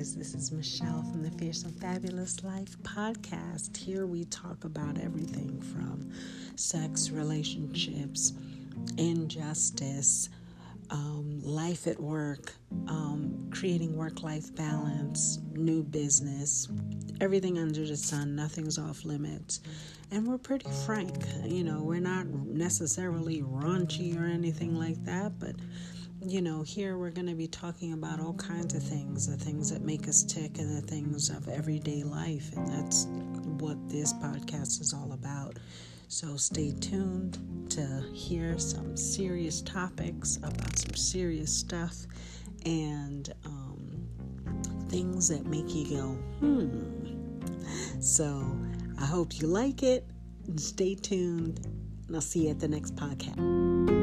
guys. This is Michelle from the Fierce and Fabulous Life podcast. Here we talk about everything from sex, relationships, injustice, um, life at work, um, creating work life balance, new business, everything under the sun. Nothing's off limits. And we're pretty frank. You know, we're not necessarily raunchy or anything like that, but you know, here we're going to be talking about all kinds of things the things that make us tick and the things of everyday life. And that's what this podcast is all about. So stay tuned to hear some serious topics about some serious stuff and um, things that make you go, hmm. So I hope you like it. Stay tuned, and I'll see you at the next podcast.